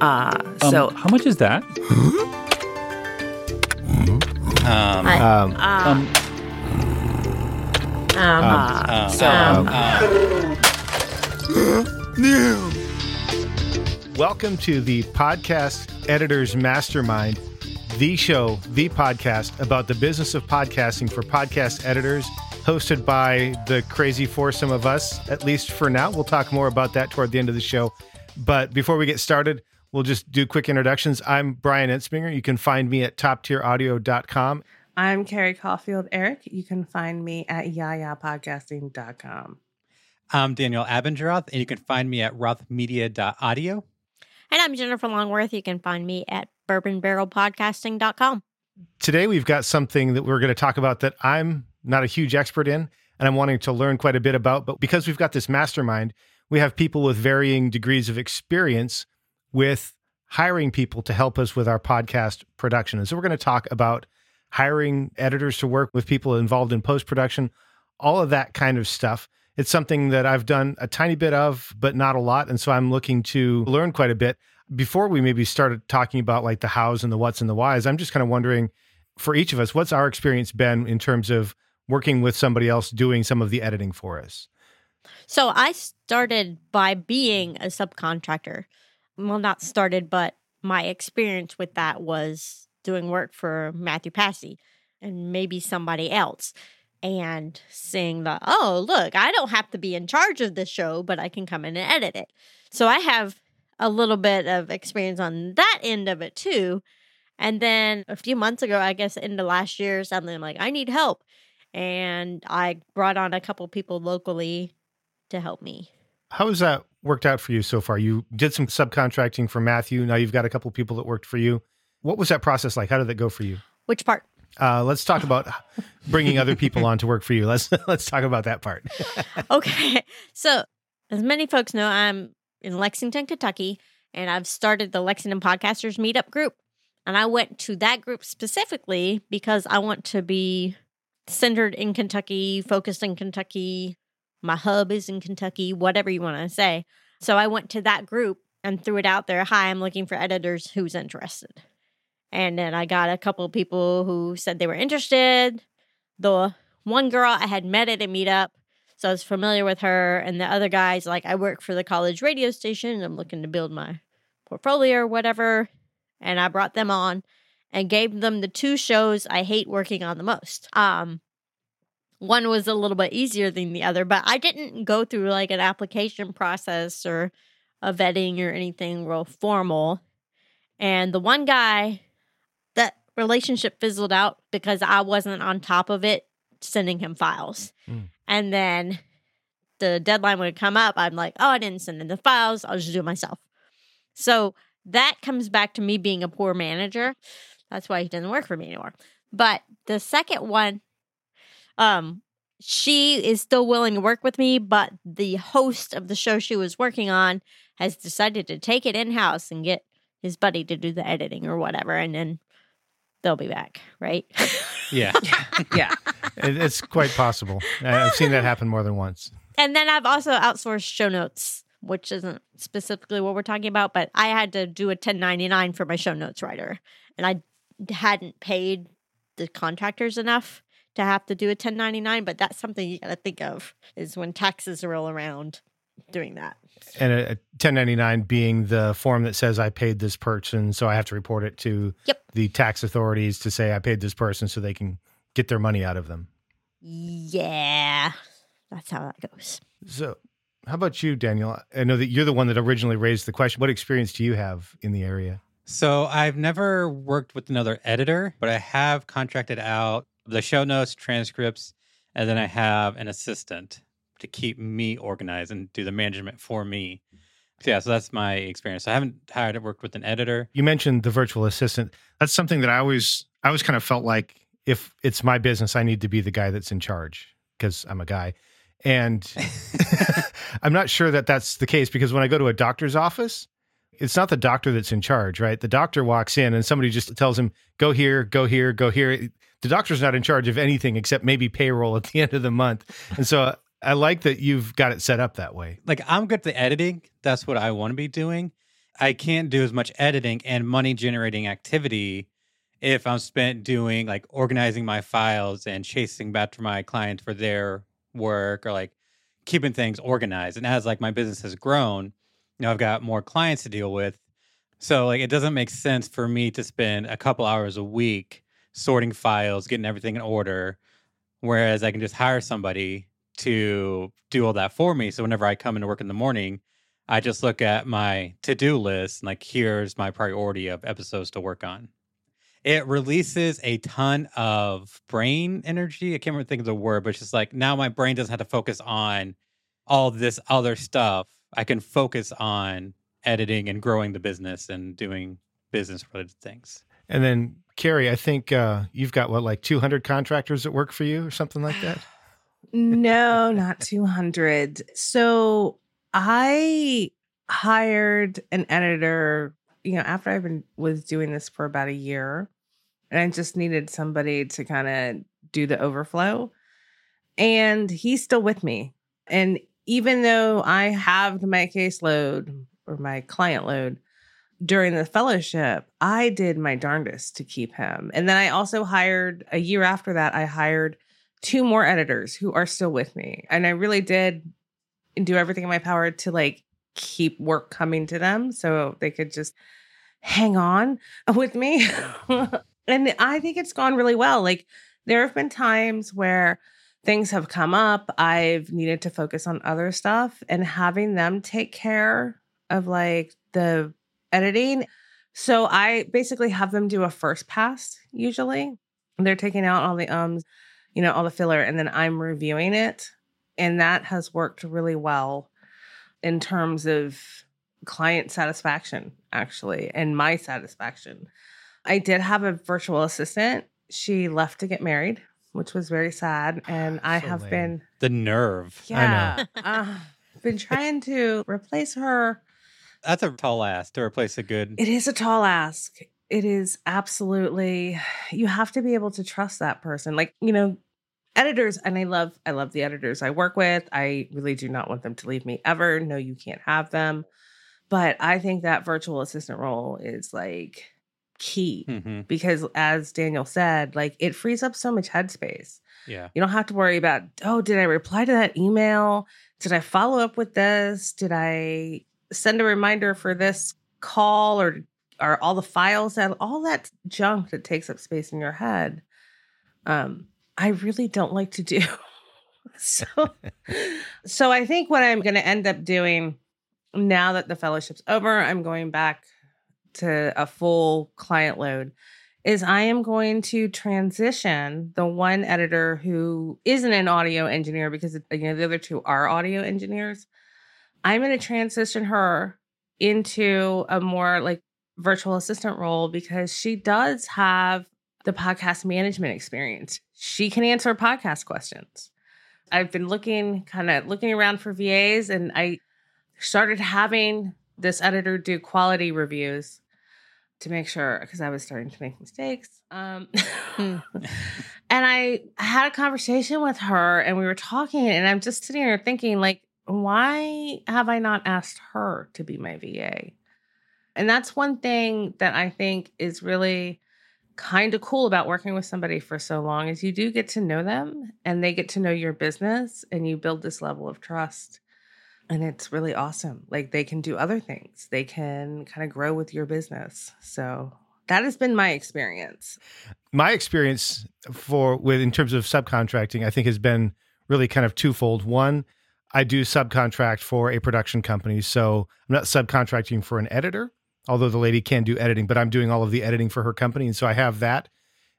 Uh, Um, so how much is that? Um, I- Um, Um, um, um, so um, Welcome to the Podcast Editors Mastermind, the show, the podcast about the business of podcasting for podcast editors, hosted by the crazy foursome of us, at least for now. We'll talk more about that toward the end of the show. But before we get started, we'll just do quick introductions. I'm Brian Ensminger. You can find me at toptieraudio.com. I'm Carrie Caulfield Arick. You can find me at yayapodcasting.com. I'm Daniel Abendroth, and you can find me at rothmedia.audio. And I'm Jennifer Longworth. You can find me at bourbonbarrelpodcasting.com. Today, we've got something that we're going to talk about that I'm not a huge expert in and I'm wanting to learn quite a bit about. But because we've got this mastermind, we have people with varying degrees of experience with hiring people to help us with our podcast production. And so we're going to talk about hiring editors to work with people involved in post production, all of that kind of stuff. It's something that I've done a tiny bit of, but not a lot. And so I'm looking to learn quite a bit. Before we maybe started talking about like the hows and the whats and the whys, I'm just kind of wondering for each of us, what's our experience been in terms of working with somebody else doing some of the editing for us? So I started by being a subcontractor. Well, not started, but my experience with that was doing work for Matthew Passy and maybe somebody else and seeing the, oh, look, I don't have to be in charge of this show, but I can come in and edit it. So I have a little bit of experience on that end of it too. And then a few months ago, I guess into last year, suddenly I'm like, I need help. And I brought on a couple people locally to help me. How has that worked out for you so far? You did some subcontracting for Matthew. Now you've got a couple people that worked for you. What was that process like? How did that go for you? Which part? Uh, let's talk about bringing other people on to work for you. Let's let's talk about that part. okay. So, as many folks know, I'm in Lexington, Kentucky, and I've started the Lexington Podcasters Meetup group. And I went to that group specifically because I want to be centered in Kentucky, focused in Kentucky. My hub is in Kentucky, whatever you want to say. So I went to that group and threw it out there. Hi, I'm looking for editors who's interested. And then I got a couple people who said they were interested. The one girl I had met at a meetup, so I was familiar with her. And the other guys, like, I work for the college radio station. I'm looking to build my portfolio or whatever. And I brought them on and gave them the two shows I hate working on the most. Um, one was a little bit easier than the other, but I didn't go through like an application process or a vetting or anything real formal. And the one guy, that relationship fizzled out because I wasn't on top of it sending him files. Mm. And then the deadline would come up. I'm like, oh, I didn't send in the files. I'll just do it myself. So that comes back to me being a poor manager. That's why he doesn't work for me anymore. But the second one, um, she is still willing to work with me, but the host of the show she was working on has decided to take it in house and get his buddy to do the editing or whatever, and then they'll be back, right? Yeah. Yeah. It, it's quite possible. I- I've seen that happen more than once. and then I've also outsourced show notes, which isn't specifically what we're talking about, but I had to do a 1099 for my show notes writer, and I hadn't paid the contractors enough to have to do a 1099, but that's something you got to think of is when taxes roll around doing that. And a, a 1099 being the form that says I paid this person, so I have to report it to Yep. the tax authorities to say I paid this person so they can get their money out of them. Yeah, that's how that goes. So, how about you, Daniel? I know that you're the one that originally raised the question. What experience do you have in the area? So I've never worked with another editor, but I have contracted out the show notes, transcripts, and then I have an assistant to keep me organized and do the management for me. So yeah, so that's my experience. So I haven't hired worked with an editor. You mentioned the virtual assistant. That's something that I always I always kind of felt like if it's my business, I need to be the guy that's in charge because I'm a guy. And I'm not sure that that's the case because when I go to a doctor's office, it's not the doctor that's in charge, right? The doctor walks in and somebody just tells him, go here, go here, go here. The doctor's not in charge of anything except maybe payroll at the end of the month. And so I like that you've got it set up that way. Like I'm good at the editing. That's what I want to be doing. I can't do as much editing and money generating activity if I'm spent doing like organizing my files and chasing back to my clients for their work or like keeping things organized. And as like my business has grown, you know, I've got more clients to deal with. So like it doesn't make sense for me to spend a couple hours a week sorting files, getting everything in order, whereas I can just hire somebody to do all that for me. So whenever I come into work in the morning, I just look at my to-do list and like here's my priority of episodes to work on. It releases a ton of brain energy. I can't remember think of the word, but it's just like now my brain doesn't have to focus on all this other stuff. I can focus on editing and growing the business and doing business related things. And then Carrie, I think uh, you've got what like 200 contractors that work for you or something like that. no, not 200. So I hired an editor, you know, after I've been was doing this for about a year, and I just needed somebody to kind of do the overflow. And he's still with me. And even though I have my caseload or my client load during the fellowship, I did my darndest to keep him. And then I also hired a year after that, I hired two more editors who are still with me. And I really did do everything in my power to like keep work coming to them so they could just hang on with me. and I think it's gone really well. Like there have been times where things have come up, I've needed to focus on other stuff and having them take care of like the editing. So I basically have them do a first pass usually. They're taking out all the ums, you know, all the filler and then I'm reviewing it and that has worked really well in terms of client satisfaction, actually, and my satisfaction. I did have a virtual assistant. She left to get married, which was very sad. And I So have lame. been, The nerve. yeah, uh, been trying to replace her. That's a tall ask to replace a good. It is a tall ask. It is absolutely, you have to be able to trust that person. Like, you know, editors and i love i love the editors i work with i really do not want them to leave me ever no you can't have them but i think that virtual assistant role is like key hmm because as daniel said like it frees up so much headspace. Yeah. you don't have to worry about oh did i reply to that email? Did i follow up with this? Did i send a reminder for this call or are all the files and all that junk that takes up space in your head? Um i really don't like to do. So so i think what i'm going to end up doing now that the fellowship's over i'm going back to a full client load is I am going to transition the one editor who isn't an audio engineer because you know the other two are audio engineers. I'm going to transition her into a more like virtual assistant role because she does have the podcast management experience. She can answer podcast questions. I've been looking kind of looking around for VAs and I started having this editor do quality reviews to make sure because I was starting to make mistakes. Um, and I had a conversation with her and we were talking, and I'm just sitting here thinking, like, why have I not asked her to be my VA? And that's one thing that I think is really kind of cool about working with somebody for so long is you do get to know them and they get to know your business and you build this level of trust and it's really awesome. Like they can do other things. They can kind of grow with your business. So that has been my experience. my experience for with in terms of subcontracting i think has been really kind of twofold one i do subcontract for a production company so i'm not subcontracting for an editor although the lady can do editing but i'm doing all of the editing for her company and so i have that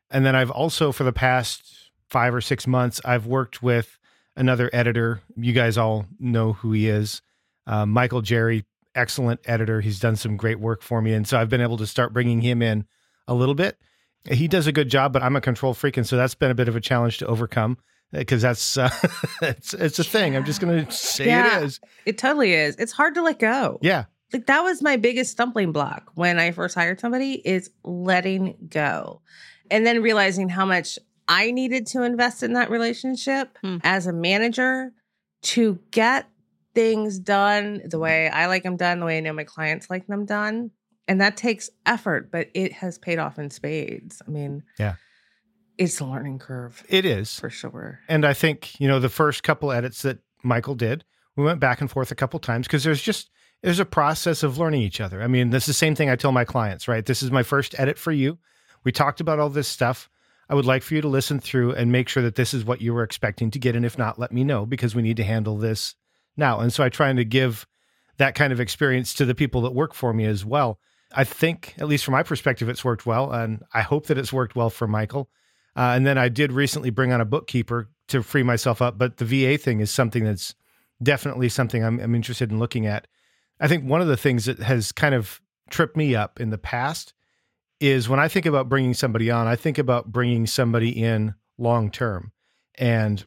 and then i've also for the past five or six months i've worked with another editor you guys all know who he is uh, michael jerry excellent editor he's done some great work for me and so i've been able to start bringing him in a little bit he does a good job, but I'm a control freak, and so that's been a bit of a challenge to overcome because that's uh, it's it's a thing. I'm just going to say Yeah. it is. It totally is. It's hard to let go. Yeah, Like that was my biggest stumbling block when I first hired somebody is letting go. And then realizing how much I needed to invest in that relationship Hmm. as a manager to get things done the way I like them done, the way I know my clients like them done. And that takes effort, but it has paid off in spades. I mean, Yeah. it's a learning curve It is. for sure. And I think, you know, the first couple edits that Michael did, we went back and forth a couple times because there's just there's a process of learning each other. I mean, this is the same thing I tell my clients, right? This is my first edit for you. We talked about all this stuff. I would like for you to listen through and make sure that this is what you were expecting to get. And if not, let me know because we need to handle this now. And so I try to give that kind of experience to the people that work for me as well. I think, at least from my perspective, it's worked well. And I hope that it's worked well for Michael. Uh, and then I did recently bring on a bookkeeper to free myself up. But the VA thing is something that's definitely something I'm, I'm interested in looking at. I think one of the things that has kind of tripped me up in the past is when I think about bringing somebody on, I think about bringing somebody in long term. And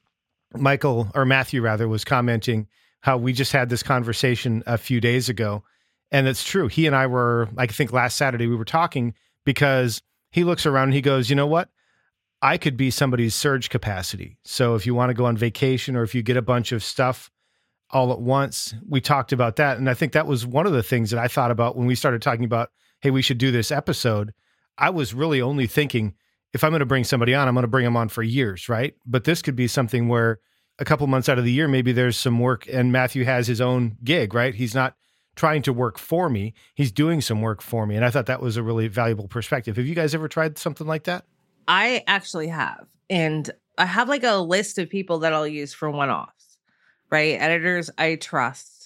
Michael or Matthew rather was commenting how we just had this conversation a few days ago. And it's true. He and I were, I think last Saturday, we were talking because he looks around and he goes, you know what? I could be somebody's surge capacity. So if you want to go on vacation or if you get a bunch of stuff all at once, we talked about that. And I think that was one of the things that I thought about when we started talking about, hey, we should do this episode. I was really only thinking if I'm going to bring somebody on, I'm going to bring them on for years, right? But this could be something where a couple months out of the year, maybe there's some work and Matthew has his own gig, right? He's not trying to work for me, he's doing some work for me. And I thought that was a really valuable perspective. Have you guys ever tried something like that? I actually have. And I have like a list of people that I'll use for one offs, right? Editors I trust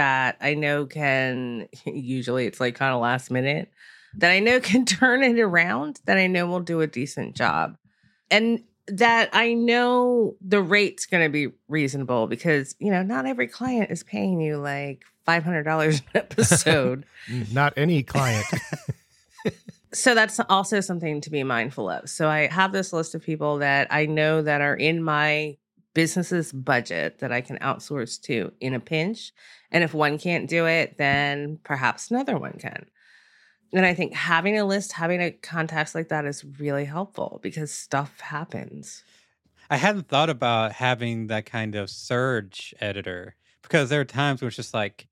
that I know can, usually it's like kind of last minute, that I know can turn it around, that I know will do a decent job. And that I know the rate's going to be reasonable because, you know, not every client is paying you like $500 an episode. Mm, not any client. so that's also something to be mindful of. So I have this list of people that I know that are in my business's budget that I can outsource to in a pinch. And if one can't do it, then perhaps another one can. And I think having a list, having a contacts like that is really helpful because stuff happens. I hadn't thought about having that kind of surge editor because there are times where it's just like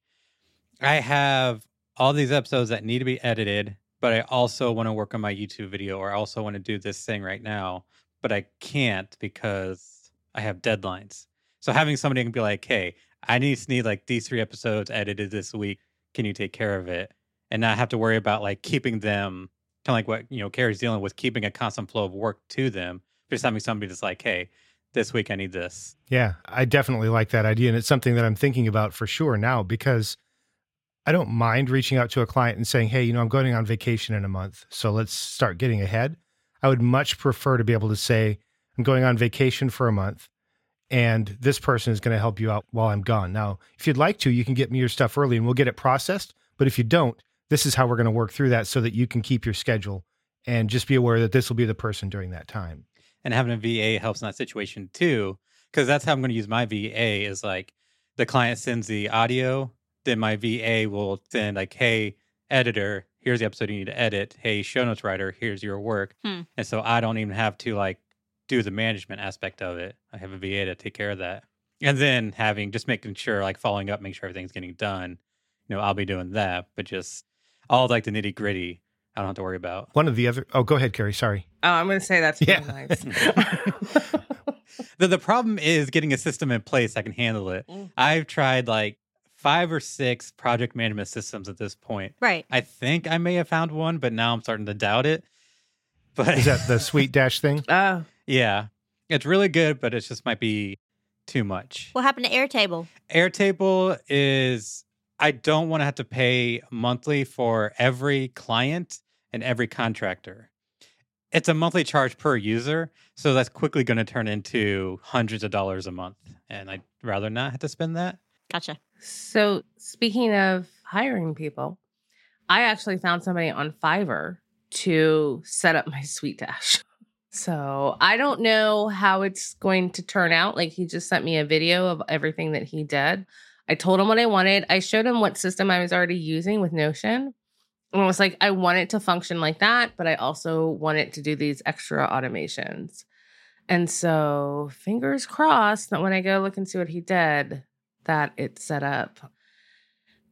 I have all these episodes that need to be edited, but I also want to work on my YouTube video or I also want to do this thing right now, but I can't because I have deadlines. So having somebody can be like, "Hey, I need need like these three episodes edited this week. Can you take care of it?" And not have to worry about like keeping them kind of like what you know Carrie's dealing with, keeping a constant flow of work to them. Just having somebody that's like, "Hey, this week I need this." Yeah, I definitely like that idea. And it's something that I'm thinking about for sure now because I don't mind reaching out to a client and saying, hey, you know, I'm going on vacation in a month. So let's start getting ahead. I would much prefer to be able to say, I'm going on vacation for a month and this person is going to help you out while I'm gone. Now, if you'd like to, you can get me your stuff early and we'll get it processed. But if you don't, this is how we're going to work through that so that you can keep your schedule and just be aware that this will be the person during that time. And having a VA helps in that situation too, because that's how I'm going to use my VA is like the client sends the audio, then my VA will send like, "Hey, editor, here's the episode you need to edit. Hey, show notes writer, here's your work." Hmm. And so I don't even have to like do the management aspect of it. I have a VA to take care of that. And then having just making sure, like following up, make sure everything's getting done. You know, I'll be doing that, but just all like the nitty gritty, I don't have to worry about. One of the other, oh, go ahead, Carrie. Sorry. Oh, I'm going to say that's Yeah. really nice. The the problem is getting a system in place that can handle it. Mm. I've tried like five or six project management systems at this point. Right. I think I may have found one, but now I'm starting to doubt it. But Is that the SuiteDash thing? oh, yeah, it's really good, but it just might be too much. What happened to Airtable? Airtable is I don't want to have to pay monthly for every client and every contractor. It's a monthly charge per user, so that's quickly going to turn into hundreds of dollars a month, and I'd rather not have to spend that. Gotcha. So, speaking of hiring people, I actually found somebody on Fiverr to set up my SuiteDash. So, I don't know how it's going to turn out. Like, he just sent me a video of everything that he did. I told him what I wanted. I showed him what system I was already using with Notion. And I was like, I want it to function like that, but I also want it to do these extra automations. And so, fingers crossed that when I go look and see what he did, that it's set up.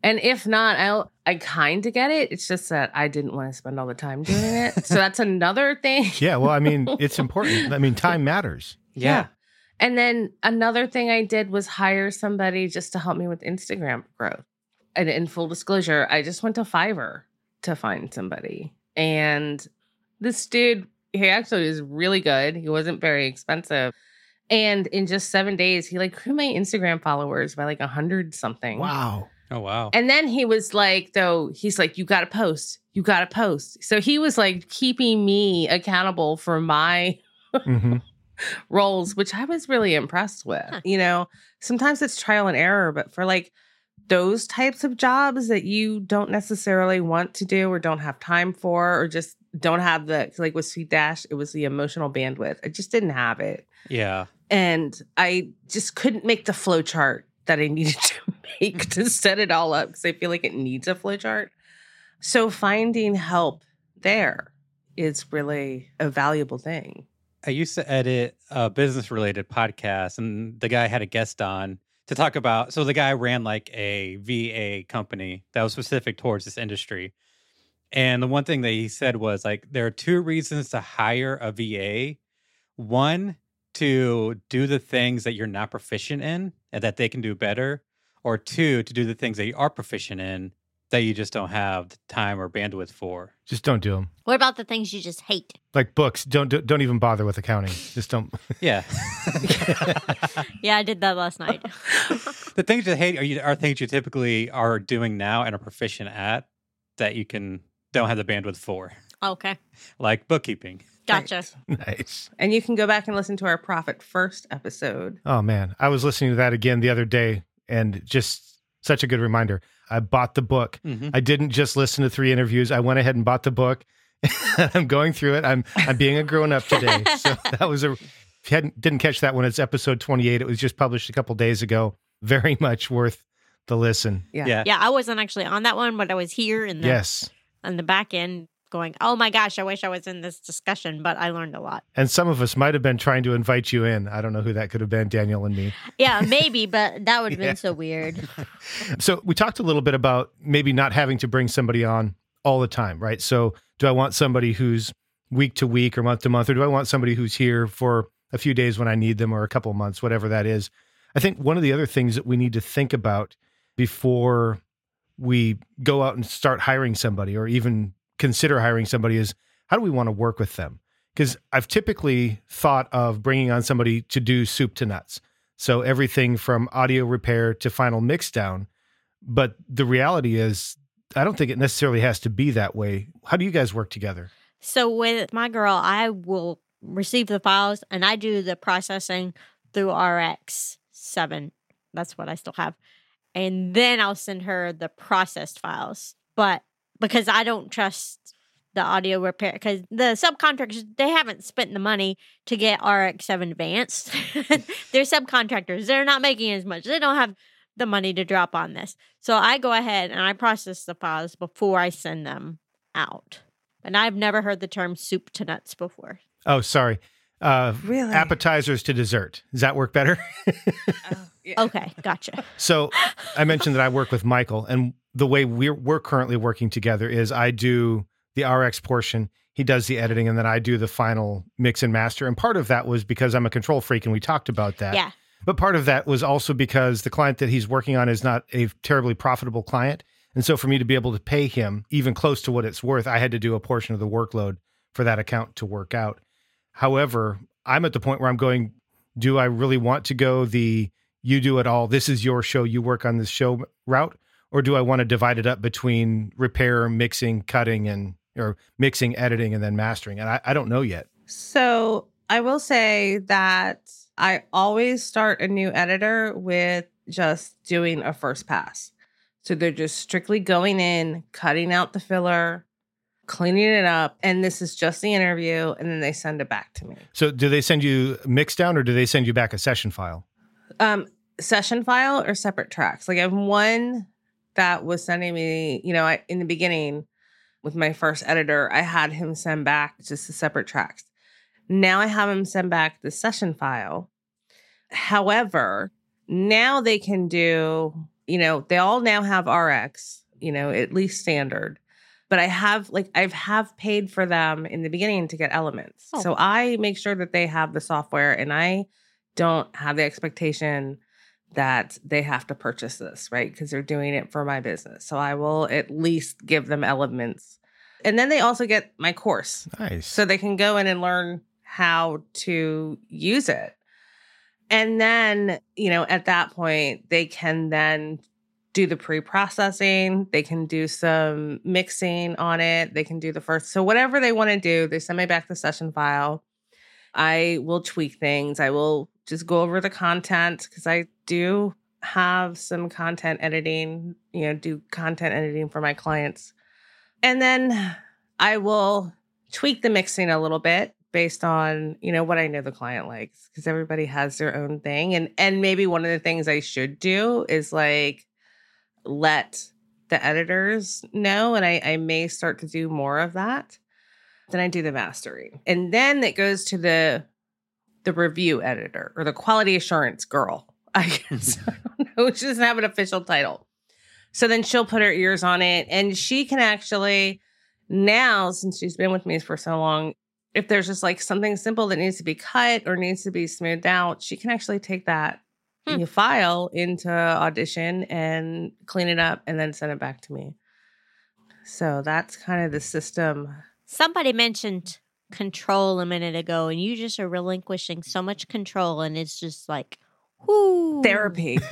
And if not, I'll I kind of get it. It's just that I didn't want to spend all the time doing it. so that's another thing. Yeah, well, I mean, it's important. I mean, time matters. Yeah. And then another thing I did was hire somebody just to help me with Instagram growth. And in full disclosure, I just went to Fiverr to find somebody. And this dude, he actually is really good. He wasn't very expensive. And in just seven days, he like grew my Instagram followers by like a hundred something. Wow. Oh wow. And then he was like, though, he's like, you got to post, you got to post. So he was like keeping me accountable for my hmm reels, which I was really impressed with. Huh. You know, sometimes it's trial and error, but for like those types of jobs that you don't necessarily want to do or don't have time for, or just don't have the, like with SuiteDash, it was the emotional bandwidth. I just didn't have it. yeah. And I just couldn't make the flow chart that I needed to to set it all up because I feel like it needs a flow chart. So finding help there is really a valuable thing. I used to edit a business related podcast, and the guy had a guest on to talk about. So the guy ran like a VA company that was specific towards this industry. And the one thing that he said was like, there are two reasons to hire a VA. One, to do the things that you're not proficient in and that they can do better. Or two, to do the things that you are proficient in that you just don't have the time or bandwidth for. Just don't do them. What about the things you just hate? Like books, don't do, don't even bother with accounting. Just don't. Yeah. Yeah, I did that last night. the things you hate are you are things you typically are doing now and are proficient at that you can don't have the bandwidth for, okay, like bookkeeping. gotcha. Right. nice. And you can go back and listen to our Profit First episode. Oh man, I was listening to that again the other day, and just such a good reminder. I bought the book. Mhm. I didn't just listen to three interviews. I went ahead and bought the book. I'm going through it. I'm I'm being a grown up today. So that was a. If you hadn't, didn't catch that one, it's episode 28. It was just published a couple days ago. Very much worth the listen. Yeah. Yeah. Yeah, I wasn't actually on that one, but I was here in the Yes. on the back end going, "Oh my gosh, I wish I was in this discussion," but I learned a lot. And some of us might have been trying to invite you in. I don't know who that could have been, Daniel and me. Yeah, maybe, but that would have Yeah. been so weird. So we talked a little bit about maybe not having to bring somebody on all the time, right? So do I want somebody who's week to week or month to month, or do I want somebody who's here for a few days when I need them or a couple months, whatever that is? I think one of the other things that we need to think about before we go out and start hiring somebody or even consider hiring somebody is how do we want to work with them? Because I've typically thought of bringing on somebody to do soup to nuts. So everything from audio repair to final mix down. But the reality is, I don't think it necessarily has to be that way. How do you guys work together? So with my girl, I will receive the files and I do the processing through RX seven. That's what I still have, and then I'll send her the processed files. But because I don't trust the audio repair, because the subcontractors they haven't spent the money to get RX seven advanced. They're subcontractors. They're not making as much. They don't have the money to drop on this. So I go ahead and I process the files before I send them out. And I've never heard the term soup to nuts before. Oh, sorry. Uh, Really? appetizers to dessert. Does that work better? Oh, yeah. Okay, gotcha. So I mentioned that I work with Michael, and the way we're we're currently working together is I do the RX portion, he does the editing, and then I do the final mix and master. And part of that was because I'm a control freak, and we talked about that. Yeah. But part of that was also because the client that he's working on is not a terribly profitable client. And so for me to be able to pay him even close to what it's worth, I had to do a portion of the workload for that account to work out. However, I'm at the point where I'm going, do I really want to go the you do it all, this is your show, you work on this show route? Or do I want to divide it up between repair, mixing, cutting, and or mixing, editing, and then mastering? And I, I don't know yet. So I will say that I always start a new editor with just doing a first pass. So they're just strictly going in, cutting out the filler, cleaning it up, and this is just the interview, and then they send it back to me. So do they send you mix down or do they send you back a session file? Um, session file or separate tracks. Like I have one that was sending me, you know, I, in the beginning with my first editor, I had him send back just the separate tracks. Now I have him send back the session file. However, now they can do, you know, they all now have RX, you know, at least standard. But I have like I've have paid for them in the beginning to get elements. Oh. So I make sure that they have the software and I don't have the expectation that they have to purchase this, right? Because they're doing it for my business. So I will at least give them elements. And then they also get my course. Nice. So they can go in and learn how to use it. And then, you know, at that point, they can then do the pre processing. They can do some mixing on it. They can do the first. So, whatever they want to do, they send me back the session file. I will tweak things. I will just go over the content because I do have some content editing, you know, do content editing for my clients. And then I will tweak the mixing a little bit based on, you know, what I know the client likes because everybody has their own thing. And and maybe one of the things I should do is like let the editors know and I, I may start to do more of that. Then I do the mastering. And then it goes to the the review editor or the quality assurance girl. I guess. I don't know. She doesn't have an official title. So then she'll put her ears on it and she can actually now, since she's been with me for so long, if there's just like something simple that needs to be cut or needs to be smoothed out, she can actually take that Hmm. you file into Audition and clean it up and then send it back to me. So that's kind of the system. Somebody mentioned control a minute ago, and you just are relinquishing so much control, and it's just like, whoo. Therapy.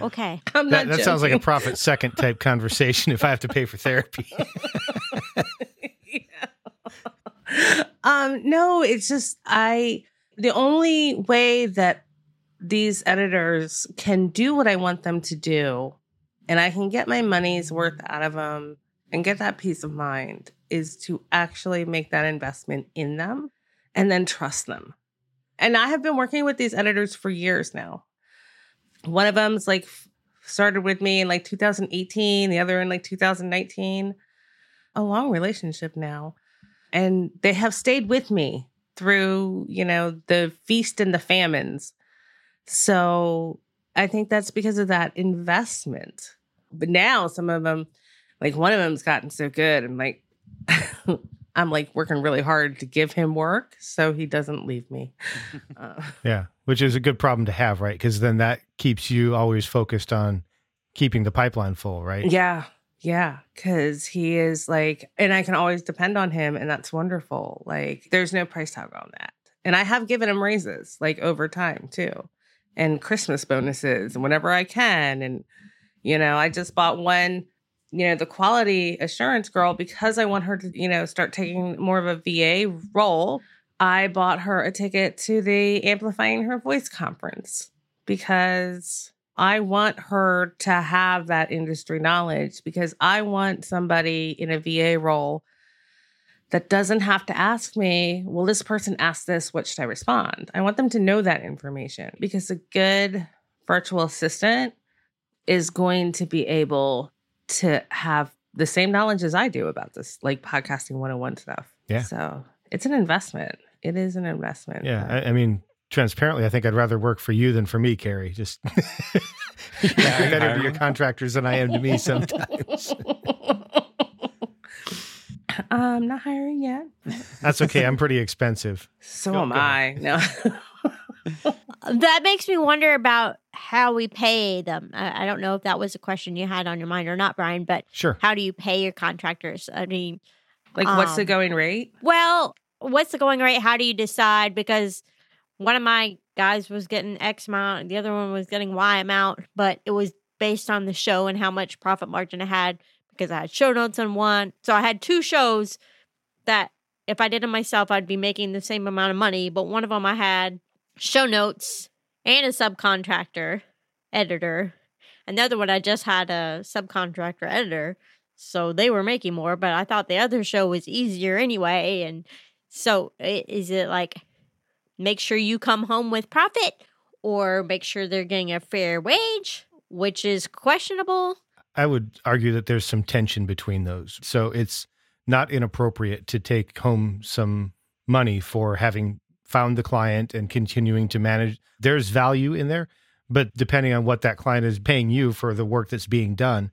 Okay. I'm that not that sounds like a profit second type conversation if I have to pay for therapy. Yeah. um no it's just i the only way that these editors can do what i want them to do and i can get my money's worth out of them and get that peace of mind is to actually make that investment in them and then trust them. And i have been working with these editors for years now. One of them's like started with me in like 2018 the other in like 2019 a long relationship now. And they have stayed with me through you know the feast and the famines so i think that's because of that investment but now some of them like one of them's gotten so good i'm like i'm like working really hard to give him work so he doesn't leave me uh, yeah, which is a good problem to have, right? Because then that keeps you always focused on keeping the pipeline full, right? Yeah. Yeah. Cause he is like, and I can always depend on him. And that's wonderful. Like, there's no price tag on that. And I have given him raises like over time too, and Christmas bonuses and whenever I can. And, you know, I just bought one, you know, the quality assurance girl because I want her to, you know, start taking more of a VA role. I bought her a ticket to the Amplifying Her Voice conference because I want her to have that industry knowledge because I want somebody in a VA role that doesn't have to ask me, well, this person asked this, what should I respond? I want them to know that information because a good virtual assistant is going to be able to have the same knowledge as I do about this, like podcasting 101 stuff. Yeah. So it's an investment. It is an investment. Yeah, I, I mean, transparently, I think I'd rather work for you than for me, Carrie. Just you're Yeah, better to your contractors than I am to me sometimes. I'm not hiring yet. That's okay. I'm pretty expensive. So Go- am go I. No. That makes me wonder about how we pay them. I, I don't know if that was a question you had on your mind or not, Brian, but Sure. how do you pay your contractors? I mean, like, what's the Um, going rate? well, what's the going rate? How do you decide? Because one of my guys was getting X amount, the other one was getting Y amount, but it was based on the show and how much profit margin I had because I had show notes on one. So I had two shows that if I did them myself, I'd be making the same amount of money, but one of them I had show notes and a subcontractor editor. Another one I just had a subcontractor editor. So they were making more, but I thought the other show was easier anyway. And so is it like make sure you come home with profit or make sure they're getting a fair wage, which is questionable? I would argue that there's some tension between those. So it's not inappropriate to take home some money for having found the client and continuing to manage. There's value in there, But depending on what that client is paying you for the work that's being done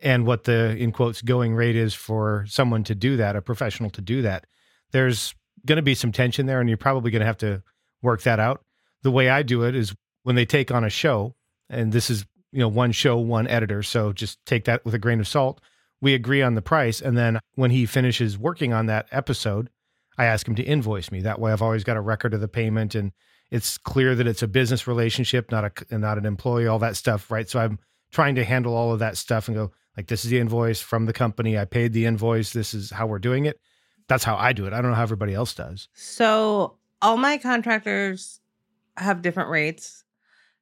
and what the in quotes going rate is for someone to do that, a professional to do that, there's going to be some tension there and you're probably going to have to work that out. The way I do it is when they take on a show, and this is, you know, one show, one editor. So just take that with a grain of salt. We agree on the price. And then when he finishes working on that episode, I ask him to invoice me. That way I've always got a record of the payment and it's clear that it's a business relationship, not a not an employee, all that stuff, right? So I'm trying to handle all of that stuff and go like this is the invoice from the company. I paid the invoice. This is how we're doing it. That's how I do it. I don't know how everybody else does. So all my contractors have different rates.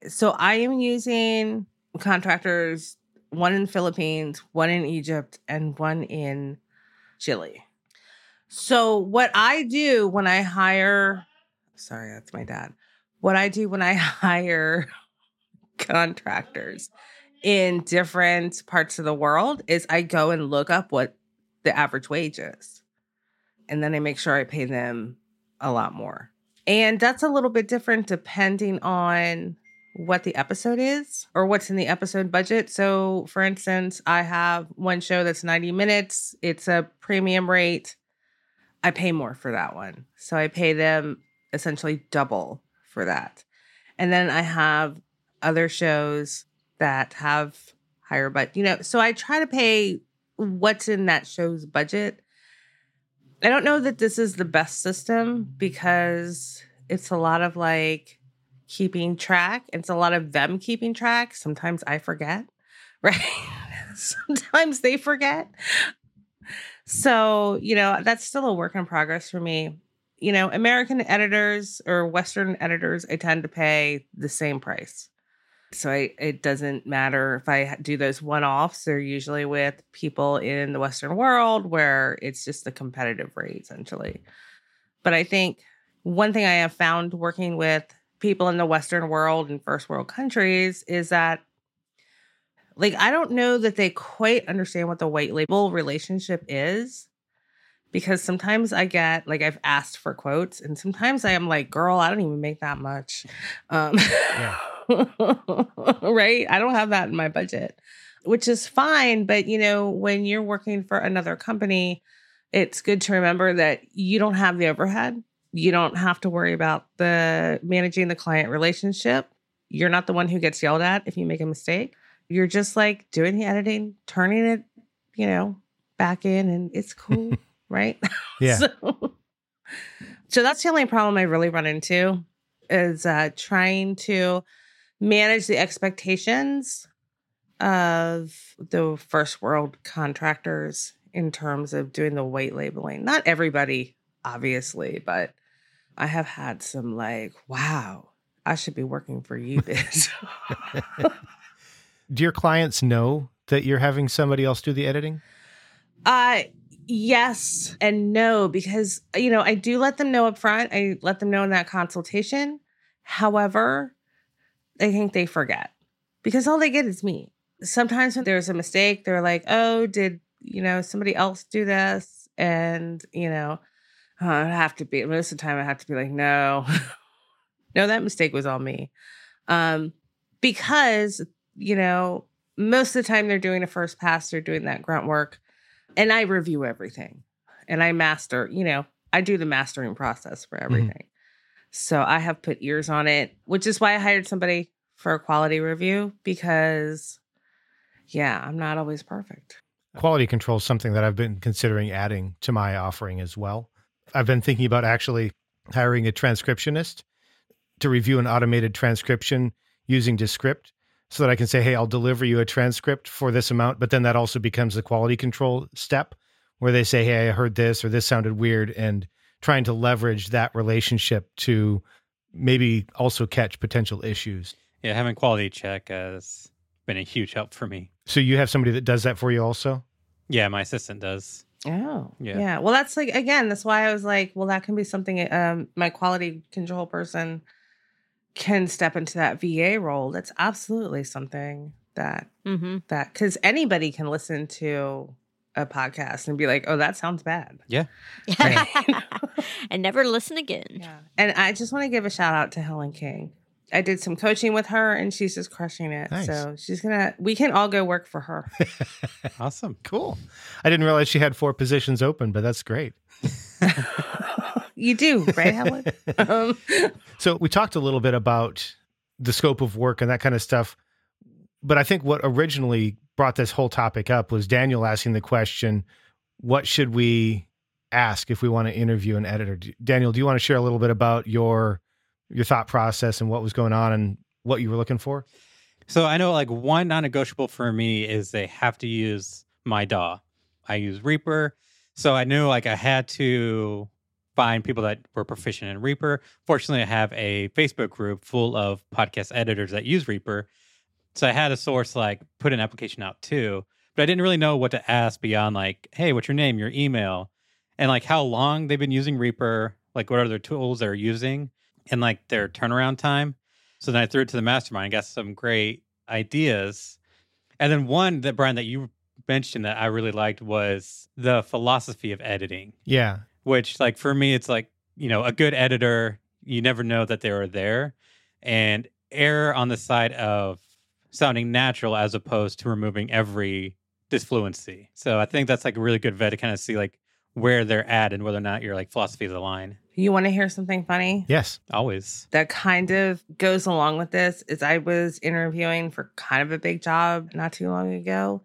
So I am using contractors one in Philippines, one in Egypt, and one in Chile. So what I do when I hire sorry, that's my dad. What I do when I hire contractors in different parts of the world is I go and look up what the average wage is. And then I make sure I pay them a lot more. And that's a little bit different depending on what the episode is or what's in the episode budget. So, for instance, I have one show that's 90 minutes, it's a premium rate. I pay more for that one. So, I pay them essentially double for that. And then I have other shows that have higher but you know, so I try to pay what's in that show's budget. I don't know that this is the best system because it's a lot of like keeping track. It's a lot of them keeping track. Sometimes I forget, right? Sometimes they forget. So, you know, that's still a work in progress for me you know, American editors or Western editors, I tend to pay the same price. So I, it doesn't matter if I do those one offs, they're usually with people in the Western world where it's just the competitive rate essentially. But I think one thing I have found working with people in the Western world and first world countries is that like I don't know that they quite understand what the white label relationship is because sometimes I get like I've asked for quotes, and sometimes I am like, "Girl, I don't even make that much." Um, right? I don't have that in my budget, which is fine. But you know, when you're working for another company, it's good to remember that you don't have the overhead. You don't have to worry about the managing the client relationship. You're not the one who gets yelled at if you make a mistake. You're just like doing the editing, turning it, you know, back in, and it's cool right? Yeah. so, so that's the only problem I really run into is uh, trying to manage the expectations of the first world contractors in terms of doing the white labeling. Not everybody, obviously, but I have had some like, wow, I should be working for you, biz. do your clients know that you're having somebody else do the editing? Uh yes and no because you know i do let them know up front i let them know in that consultation however i think they forget because all they get is me sometimes when there's a mistake they're like oh did you know somebody else do this and you know i have to be most of the time i have to be like no no that mistake was on me um because you know most of the time they're doing a first pass they're doing that grunt work and I review everything and I master, you know, I do the mastering process for mm-hmm. everything. Mm-hmm. So I have put ears on it, which is why I hired somebody for a quality review because, yeah, I'm not always perfect. Quality control is something that I've been considering adding to my offering as well. I've been thinking about actually hiring a transcriptionist to review an automated transcription using Descript so that I can say, hey, I'll deliver you a transcript for this amount. But then that also becomes the quality control step where they say, hey, I heard this or this sounded weird, and trying to leverage that relationship to maybe also catch potential issues. Yeah, having quality check has been a huge help for me. So you have somebody that does that for you also? Yeah, my assistant does. Oh, yeah. Yeah. Well, that's like, again, that's why I was like, well, that can be something um, my quality control person can step into that VA role, that's absolutely something that mm-hmm. that because anybody can listen to a podcast and be like, "Oh, that sounds bad." Yeah, and never listen again. Yeah, and I just want to give a shout out to Helen King I did some coaching with her and she's just crushing it. Nice. So she's gonna we can all go work for her. Awesome. Cool. I didn't realize she had four positions open, but that's great. you do, right, Helen? um, So we talked a little bit about the scope of work and that kind of stuff. But I think what originally brought this whole topic up was Daniel asking the question, what should we ask if we want to interview an editor? Daniel, do you want to share a little bit about your your thought process and what was going on and what you were looking for? So I know like one non-negotiable for me is they have to use my DAW. I use Reaper, so I knew like I had to find people that were proficient in Reaper. Fortunately, I have a Facebook group full of podcast editors that use Reaper, so I had a source like put an application out too. But I didn't really know what to ask beyond like, hey, what's your name, your email, and like how long they've been using Reaper, like what other tools they're using, and like their turnaround time. So then I threw it to the mastermind, I got some great ideas. And then one that Brian that you mentioned that I really liked was the philosophy of editing, Yeah. which like for me it's like, you know, a good editor, you never know that they are there and err on the side of sounding natural as opposed to removing every disfluency. So I think that's like a really good vet to kind of see like where they're at and whether or not your like philosophy is aligned. You want to hear something funny? Yes. Always. that kind of goes along with this is I was interviewing for kind of a big job not too long ago.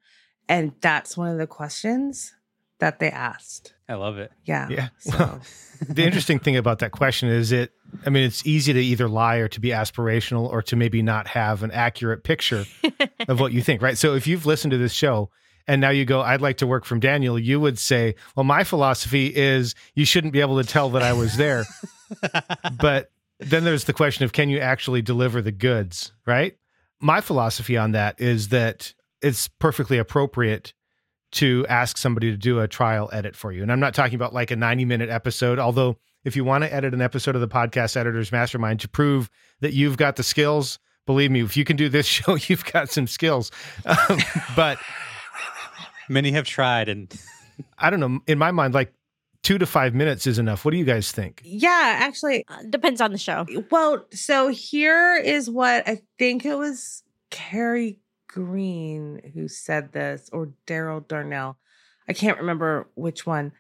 And that's one of the questions that they asked. I love it. Yeah. Yeah. So the interesting thing about that question is it I mean it's easy to either lie or to be aspirational or to maybe not have an accurate picture of what you think, right? So if you've listened to this show and now you go, I'd like to work from Daniel, you would say, Well, my philosophy is you shouldn't be able to tell that I was there. but then there's the question of can you actually deliver the goods, right? My philosophy on that is that it's perfectly appropriate to ask somebody to do a trial edit for you. And I'm not talking about like a 90 minute episode, although if you want to edit an episode of the podcast editors mastermind to prove that you've got the skills, believe me, if you can do this show, you've got some skills. Um, but Many have tried and I don't know, in my mind, like two to five minutes is enough. What do you guys think? yeah, actually, Uh, depends on the show. well, so here is what I think it was Carrie Green who said this, or Daryl Darnell. I can't remember which one,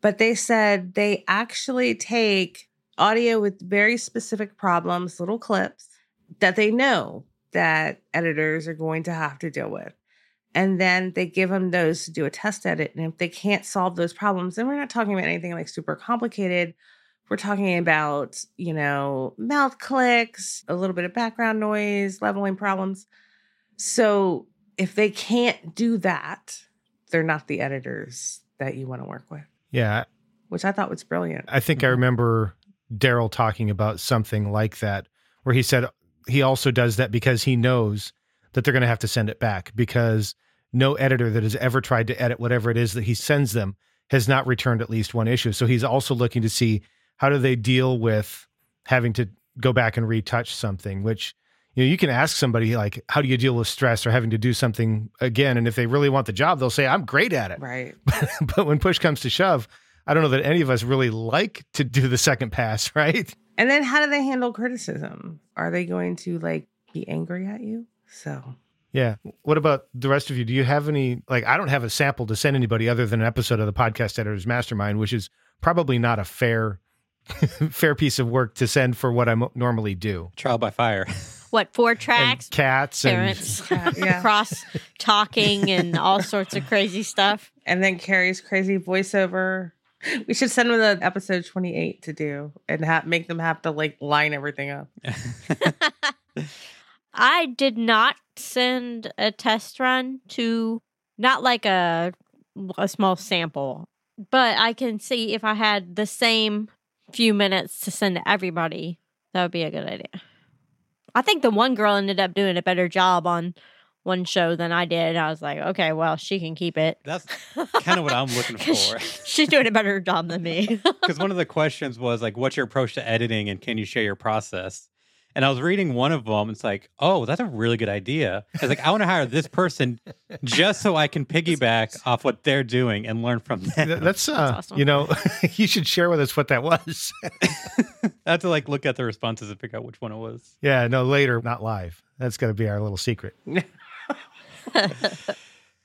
but they said they actually take audio with very specific problems, little clips that they know that editors are going to have to deal with. And then they give them those to do a test edit. And if they can't solve those problems, then we're not talking about anything like super complicated. We're talking about, you know, mouth clicks, a little bit of background noise, leveling problems. So if they can't do that, they're not the editors that you want to work with, Yeah, which I thought was brilliant. I think I Mhm. remember Daryl talking about something like that, where he said he also does that because he knows that they're going to have to send it back because no editor that has ever tried to edit whatever it is that he sends them has not returned at least one issue. So he's also looking to see how do they deal with having to go back and retouch something, which you know you can ask somebody like how do you deal with stress or having to do something again and if they really want the job they'll say I'm great at it. Right. but when push comes to shove, I don't know that any of us really like to do the second pass, right? And then how do they handle criticism? Are they going to like be angry at you? So Yeah. What about the rest of you? Do you have any like I don't have a sample to send anybody other than an episode of the podcast editors mastermind, which is probably not a fair fair piece of work to send for what I mo- normally do. trial by fire. What four And tracks, cats parents, Yeah, yeah. cross talking, and all sorts of crazy stuff. and then Carrie's crazy voiceover. We should send them the episode 28 to do and ha- make them have to like line everything up. I did not send a test run to not like a a small sample, but I can see if I had the same few minutes to send to everybody, that would be a good idea. I think the one girl ended up doing a better job on one show than I did. I was like, okay, well, she can keep it. That's kind of what I'm looking for. She's doing a better job than me. Because one of the questions was like, "What's your approach to editing, and can you share your process?" And I was reading one of them. It's like, oh, that's a really good idea. I was like, I want to hire this person just so I can piggyback off what they're doing and learn from them. That's, uh, awesome. you know, you should share with us what that was. I had to like look at the responses and figure out which one it was. yeah, no, later, not live. That's going to be our little secret.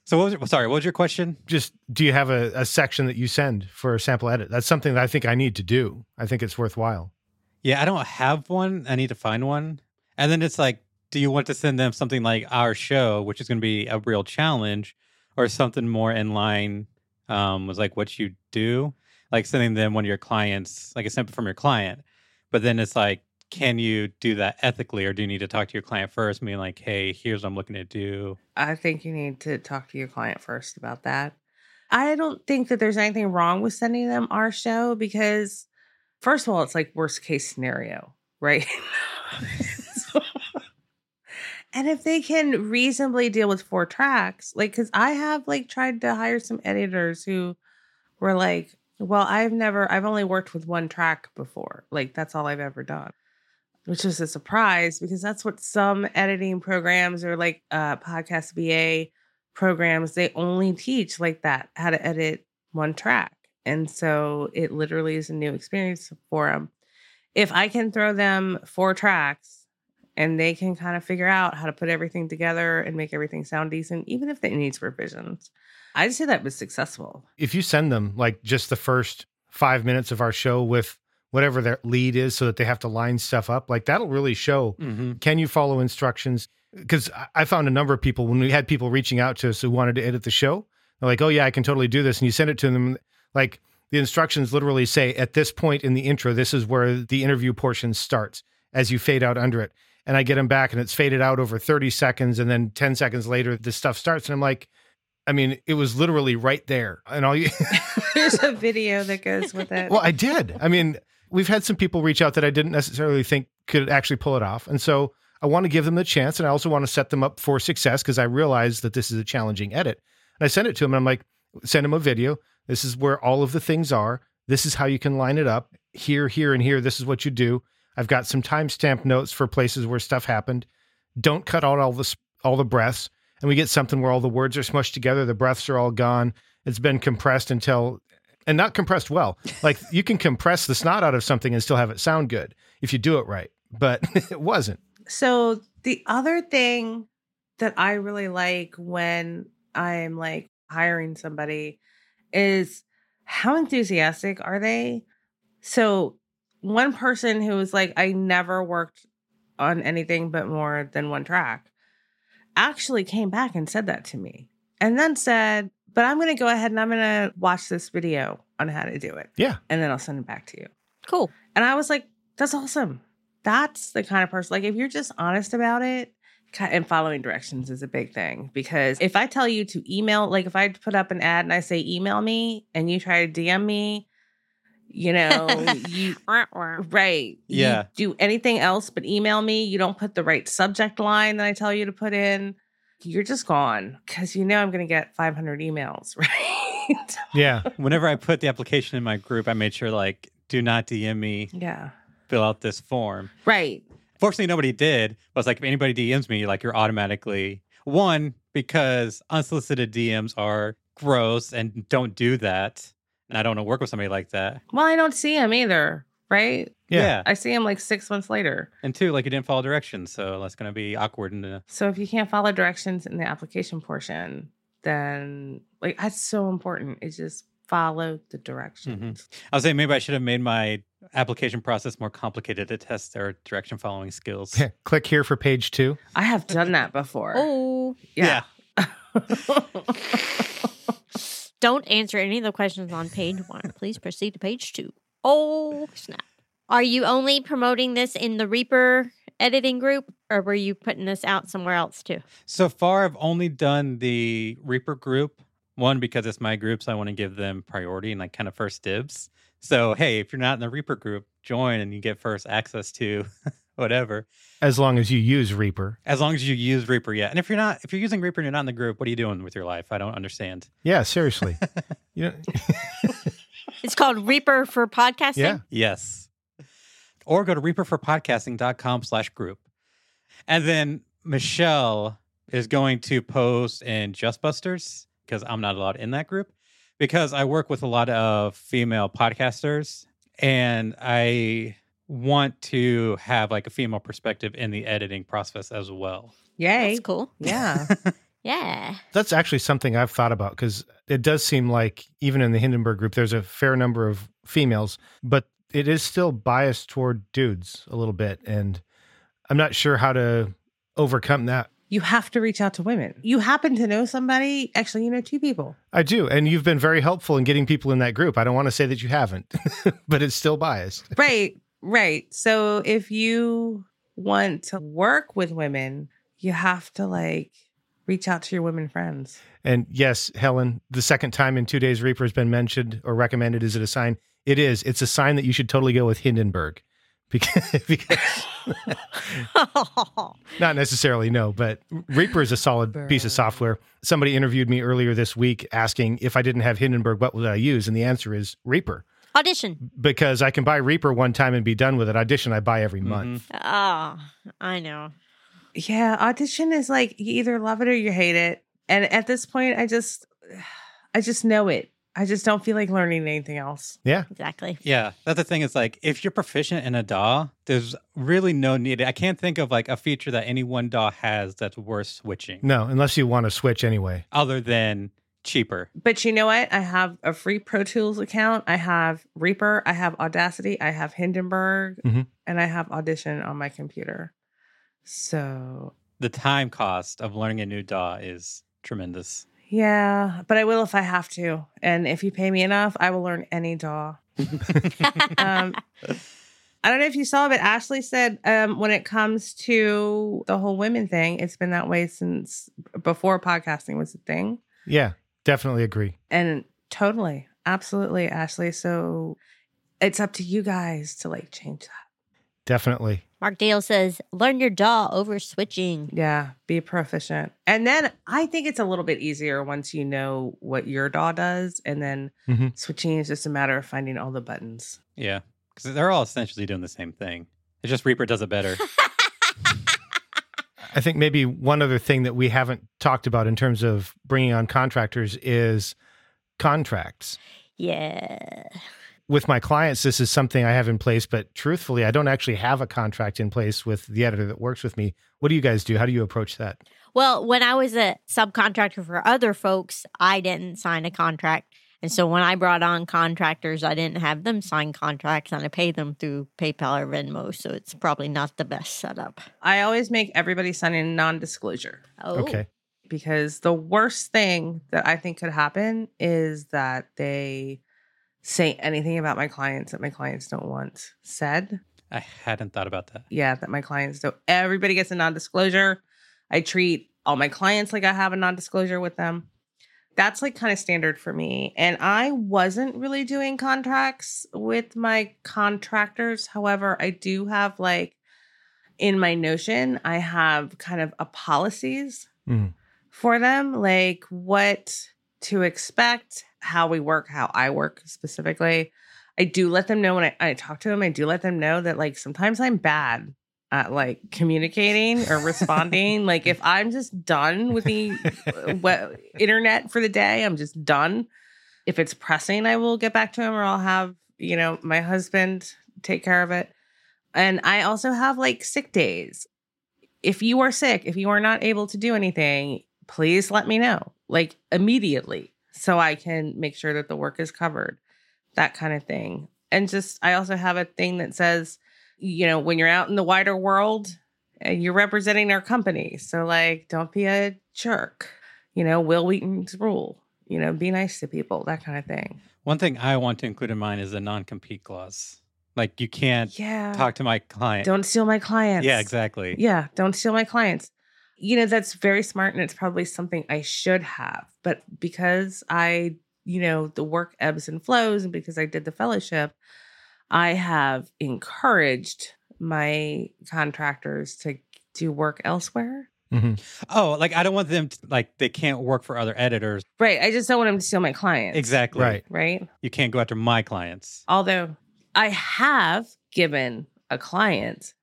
So what was your, sorry, what was your question? Just do you have a, a section that you send for a sample edit? That's something that I think I need to do. I think it's worthwhile. Yeah, I don't have one. I need to find one. And then it's like, do you want to send them something like our show, which is going to be a real challenge, or something more in line um, was like what you do, like sending them one of your clients, like a sample from your client. But then it's like, can you do that ethically, or do you need to talk to your client first, being like, hey, here's what I'm looking to do? I think you need to talk to your client first about that. I don't think that there's anything wrong with sending them our show because, first of all, it's like worst case scenario, right? And if they can reasonably deal with four tracks, like, because I have like tried to hire some editors who were like, well, I've never, I've only worked with one track before. Like, that's all I've ever done which is a surprise because that's what some editing programs or like uh podcast VA programs they only teach like that how to edit one track. And so it literally is a new experience for them. If I can throw them four tracks and they can kind of figure out how to put everything together and make everything sound decent, even if it needs revisions, I'd say that was successful. If you send them like just the first five minutes of our show with whatever their lead is so that they have to line stuff up, like that'll really show Mm-hmm. can you follow instructions? Because I found a number of people when we had people reaching out to us who wanted to edit the show, they're like, "Oh yeah, I can totally do this," and you send it to them. Like the instructions literally say, "At this point in the intro, this is where the interview portion starts." As you fade out under it, and I get them back, and it's faded out over thirty seconds, and then ten seconds later, the stuff starts, and I'm like, I mean, it was literally right there, and all you. There's a video that goes with it. Well, I did. I mean, we've had some people reach out that I didn't necessarily think could actually pull it off. And so I want to give them the chance and I also want to set them up for success because I realize that this is a challenging edit. And I sent it to them and I'm like, send them a video. This is where all of the things are. This is how you can line it up. Here, here, and here. This is what you do. I've got some timestamp notes for places where stuff happened. Don't cut out all the all the breaths. And we get something where all the words are smushed together. The breaths are all gone. It's been compressed until and not compressed well. Like you can compress the snot out of something and still have it sound good if you do it right. But it wasn't. So the other thing that I really like when I'm like hiring somebody is how enthusiastic are they? So one person who was like, I never worked on anything but more than one track actually came back and said that to me and then said, but I'm going to go ahead and I'm going to watch this video on how to do it. Yeah. And then I'll send it back to you. Cool. And I was like, that's awesome. That's the kind of person, like, if you're just honest about it, ki- and following directions is a big thing. Because if I tell you to email, like, if I put up an ad and I say email me and you try to DM me, you know, you, right. Yeah. You do anything else but email me, you don't put the right subject line that I tell you to put in, you're just gone because you know I'm going to get 500 emails, right? Yeah. Whenever I put the application in my group, I made sure like, do not DM me, yeah. fill out this form. Right. Fortunately, nobody did. But it's like if anybody DMs me, like you're automatically one because unsolicited DMs are gross and don't do that. And I don't want to work with somebody like that. Well, I don't see him either, right? Yeah. I see him like six months later. And two, like you didn't follow directions, so that's going to be awkward. And uh, So if you can't follow directions in the application portion, then like that's so important. It's just follow the directions. I was saying maybe I should have made my application process more complicated to test their direction following skills. Yeah. Click here for page two. I have done that before. Oh, yeah. don't answer any of the questions on page one. Please proceed to page two. Oh, snap. Are you only promoting this in the Reaper editing group, or were you putting this out somewhere else too? So far, I've only done the Reaper group. One, because it's my group, so I want to give them priority and like kind of first dibs. So, hey, if you're not in the Reaper group, join and you get first access to whatever. As long as you use Reaper. As long as you use Reaper, yeah. And if you're not, if you're using Reaper and you're not in the group, what are you doing with your life? I don't understand. Yeah, seriously. you know, It's called Reaper for podcasting. yeah. Yes. or go to reaperforpodcasting.com slash group. And then Michelle is going to post in Justbusters because I'm not allowed in that group because I work with a lot of female podcasters and I want to have like a female perspective in the editing process as well. Yay. That's cool. Yeah. Yeah. That's actually something I've thought about because it does seem like even in the Hindenburg group, there's a fair number of females, but it is still biased toward dudes a little bit. And I'm not sure how to overcome that. You have to reach out to women. You happen to know somebody, actually, you know two people. I do. And you've been very helpful in getting people in that group. I don't want to say that you haven't, but it's still biased. Right, right. So if you want to work with women, you have to like reach out to your women friends. And yes, Helen, the second time in two days Reaper has been mentioned or recommended. Is it a sign? It is. It's a sign that you should totally go with Hindenburg. Because, because not necessarily no, but Reaper is a solid piece of software. Somebody interviewed me earlier this week asking if I didn't have Hindenburg, what would I use? And the answer is Reaper Audition. because I can buy Reaper one time and be done with it. Audition I buy every Mhm. month. Oh, I know. Yeah, audition is like you either love it or you hate it. And at this point, I just, I just know it. I just don't feel like learning anything else. Yeah. Exactly. Yeah, that's the thing. Is like if you're proficient in a DAW, there's really no need. I can't think of like a feature that any one DAW has that's worth switching, No, unless you want to switch anyway. other than cheaper. But you know what? I have a free Pro Tools account. I have Reaper. I have Audacity. I have Hindenburg, Mhm. and I have Audition on my computer. So The time cost of learning a new DAW is tremendous. Yeah, but I will if I have to. And if you pay me enough, I will learn any DAW. um, I don't know if you saw, but Ashley said um, when it comes to the whole women thing, it's been that way since before podcasting was a thing. Yeah, definitely agree. And totally, absolutely, Ashley. So it's up to you guys to like change that. Definitely. Mark Dale says, learn your DAW over switching. Yeah, be proficient. And then I think it's a little bit easier once you know what your DAW does. And then Mhm. switching is just a matter of finding all the buttons. Yeah, because they're all essentially doing the same thing. It's just Reaper does it better. I think maybe one other thing that we haven't talked about in terms of bringing on contractors is contracts. Yeah. With my clients, this is something I have in place, but truthfully, I don't actually have a contract in place with the editor that works with me. What do you guys do? How do you approach that? Well, when I was a subcontractor for other folks, I didn't sign a contract. And so when I brought on contractors, I didn't have them sign contracts and I pay them through PayPal or Venmo. So it's probably not the best setup. I always make everybody sign a non disclosure Oh, Okay. because the worst thing that I think could happen is that they say anything about my clients that my clients don't want said. I hadn't thought about that. Yeah, that my clients don't. Everybody gets a non disclosure. I treat all my clients like I have a non disclosure with them. That's like kind of standard for me. And I wasn't really doing contracts with my contractors. However, I do have like in my Notion, I have kind of a policies Mhm. for them, like what to expect, how we work, how I work specifically. I do let them know when I, I talk to them, I do let them know that like sometimes I'm bad at like communicating or responding. like if I'm just done with the uh, we- internet for the day, I'm just done. If it's pressing, I will get back to him or I'll have, you know, my husband take care of it. And I also have like sick days. If you are sick, if you are not able to do anything, please let me know like immediately so I can make sure that the work is covered, that kind of thing. And just, I also have a thing that says, you know, when you're out in the wider world, uh, you're representing our company. So, like, don't be a jerk. You know, Wil Wheaton's rule, you know, be nice to people, that kind of thing. One thing I want to include in mine is a non compete clause. Like you can't Yeah. talk to my client. Don't steal my clients. Yeah, exactly. Yeah, don't steal my clients. You know, that's very smart and it's probably something I should have. But because I, you know, the work ebbs and flows and because I did the fellowship, I have encouraged my contractors to do work elsewhere. Mhm. Oh, like I don't want them to, like they can't work for other editors. Right. I just don't want them to steal my clients. Exactly. Right. Right. You can't go after my clients. Although I have given a client,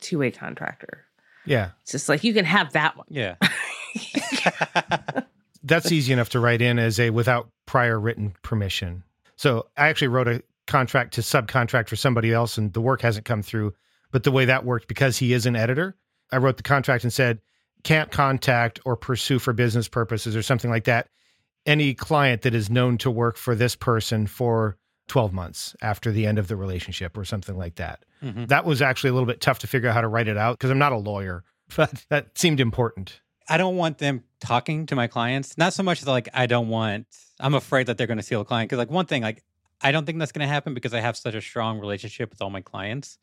to a contractor. Yeah. It's just like you can have that one. Yeah. That's easy enough to write in as a without prior written permission. So I actually wrote a contract to subcontract for somebody else and the work hasn't come through. But the way that worked, because he is an editor, I wrote the contract and said, can't contact or pursue for business purposes or something like that any client that is known to work for this person for 12 months after the end of the relationship or something like that. Mhm. That was actually a little bit tough to figure out how to write it out because I'm not a lawyer, but that seemed important. I don't want them talking to my clients. Not so much as like I don't want. I'm afraid that they're going to steal a client because like one thing like I don't think that's going to happen because I have such a strong relationship with all my clients.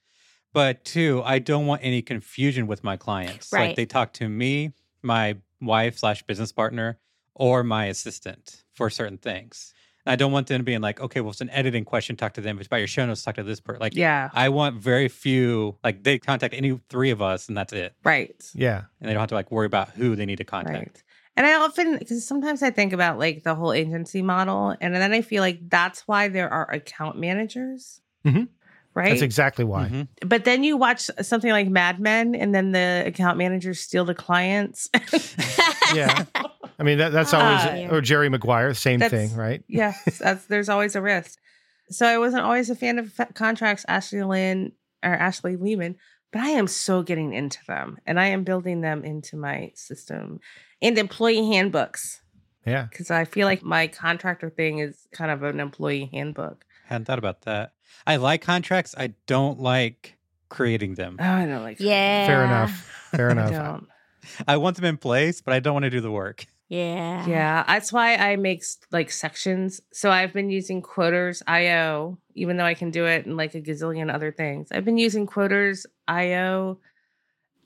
But two, I don't want any confusion with my clients. Right. Like they talk to me, my wife slash business partner, or my assistant for certain things. And I don't want them being like, okay, well, it's an editing question. Talk to them. If it's about your show notes, talk to this person. Like, Yeah. I want very few. Like they contact any three of us, and that's it. Right. Yeah. And they don't have to like worry about who they need to contact. Right. And I often, because sometimes I think about like the whole agency model, and then I feel like that's why there are account managers. Mhm. Right. That's exactly why. Mhm. but then you watch something like Mad Men, and then the account managers steal the clients. Yeah. I mean, that, that's always, ah, or Jerry Maguire, same thing, right? yes, that's, there's always a risk. So I wasn't always a fan of fa- contracts, Ashley Lynn or Ashley Lehman, but I am so getting into them, and I am building them into my system and employee handbooks Yeah. because I feel like my contractor thing is kind of an employee handbook. Hadn't thought about that. I like contracts. I don't like creating them. Oh, I don't like. Yeah. Fair enough. Fair I enough. don't. I want them in place, but I don't want to do the work. Yeah. Yeah, that's why I make like sections. So I've been using Quoters IO, even though I can do it in like a gazillion other things. I've been using Quoters IO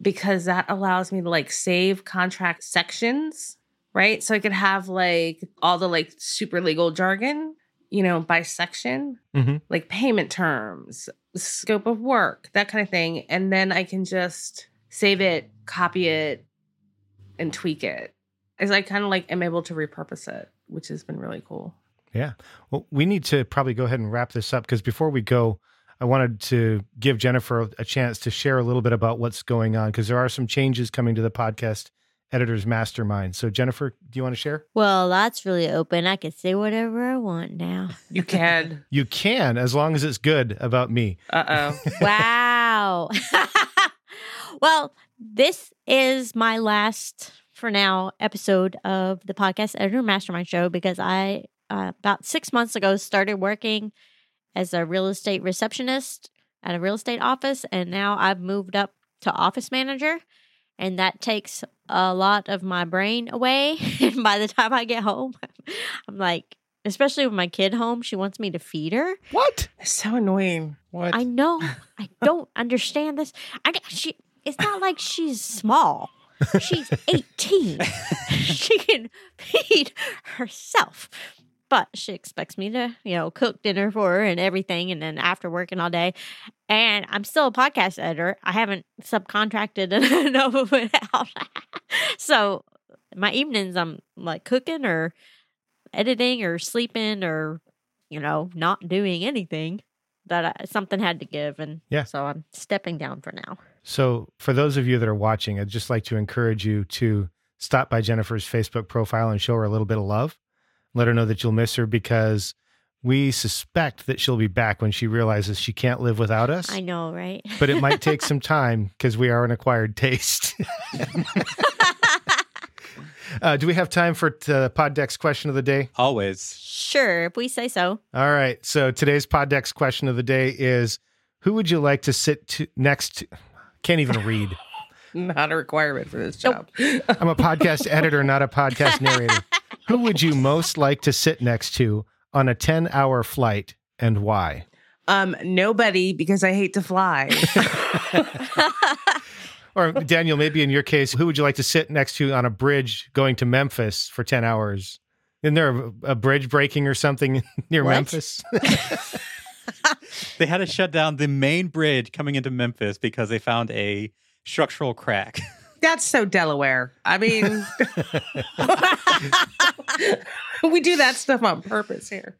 because that allows me to like save contract sections, right? So I could have like all the like super legal jargon, you know, by section, Mhm. like payment terms, scope of work, that kind of thing. And then I can just save it, copy it, and tweak it. As I kind of like am able to repurpose it, which has been really cool. Yeah. Well, we need to probably go ahead and wrap this up because before we go, I wanted to give Jennifer a chance to share a little bit about what's going on because there are some changes coming to the podcast editors mastermind. So, Jennifer, do you want to share? Well, that's really open. I can say whatever I want now. You can. You can, as long as it's good about me. uh oh. wow. well, this is my last, for now, episode of the podcast editor mastermind show because I, uh, about six months ago, started working as a real estate receptionist at a real estate office. And now I've moved up to office manager. And that takes a lot of my brain away. and by the time I get home, I'm like, especially with my kid home, she wants me to feed her. What? It's so annoying. What? I know. I don't understand this. I she. It's not like she's small. She's 18. she can feed herself. But she expects me to, you know, cook dinner for her and everything, and then after working all day. And I'm still a podcast editor. I haven't subcontracted enough of it out. so my evenings, I'm like cooking or editing or sleeping or, you know, not doing anything that I, something had to give. And Yeah. so I'm stepping down for now. So, for those of you that are watching, I'd just like to encourage you to stop by Jennifer's Facebook profile and show her a little bit of love. Let her know that you'll miss her because we suspect that she'll be back when she realizes she can't live without us. I know, right? but it might take some time because we are an acquired taste. uh, do we have time for t- Poddex question of the day? Always. sure, if we say so. All right. So today's Poddex question of the day is Who would you like to sit to next to? Can't even read. Not a requirement for this job. I'm a podcast editor, not a podcast narrator. Who would you most like to sit next to on a 10 hour flight and why? Um, nobody because I hate to fly. Or Daniel, maybe in your case, who would you like to sit next to on a bridge going to Memphis for 10 hours? Isn't there a, a bridge breaking or something near What? Memphis? They had to shut down the main bridge coming into Memphis because they found a structural crack. That's so Delaware. I mean, we do that stuff on purpose here.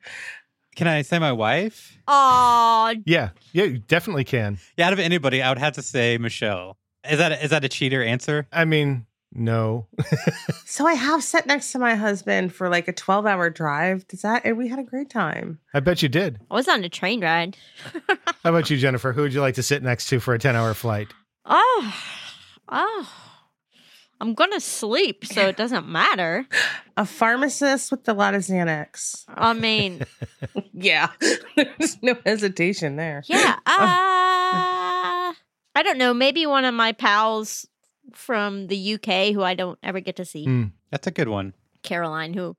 Can I say my wife? Oh, Yeah, yeah, you definitely can. Yeah, out of anybody, I would have to say Michelle. Is that is that a cheater answer? I mean, no. So I have sat next to my husband for like a 12 hour drive. Does that, and we had a great time. I bet you did. I was on a train ride. How about you, Jennifer? Who would you like to sit next to for a 10 hour flight? Oh, oh. I'm gonna sleep, so it doesn't matter. A pharmacist with a lot of Xanax. I mean, Yeah. There's no hesitation there. yeah. Uh, I don't know. Maybe one of my pals from the UK who I don't ever get to see. Hmm. That's a good one. Caroline, who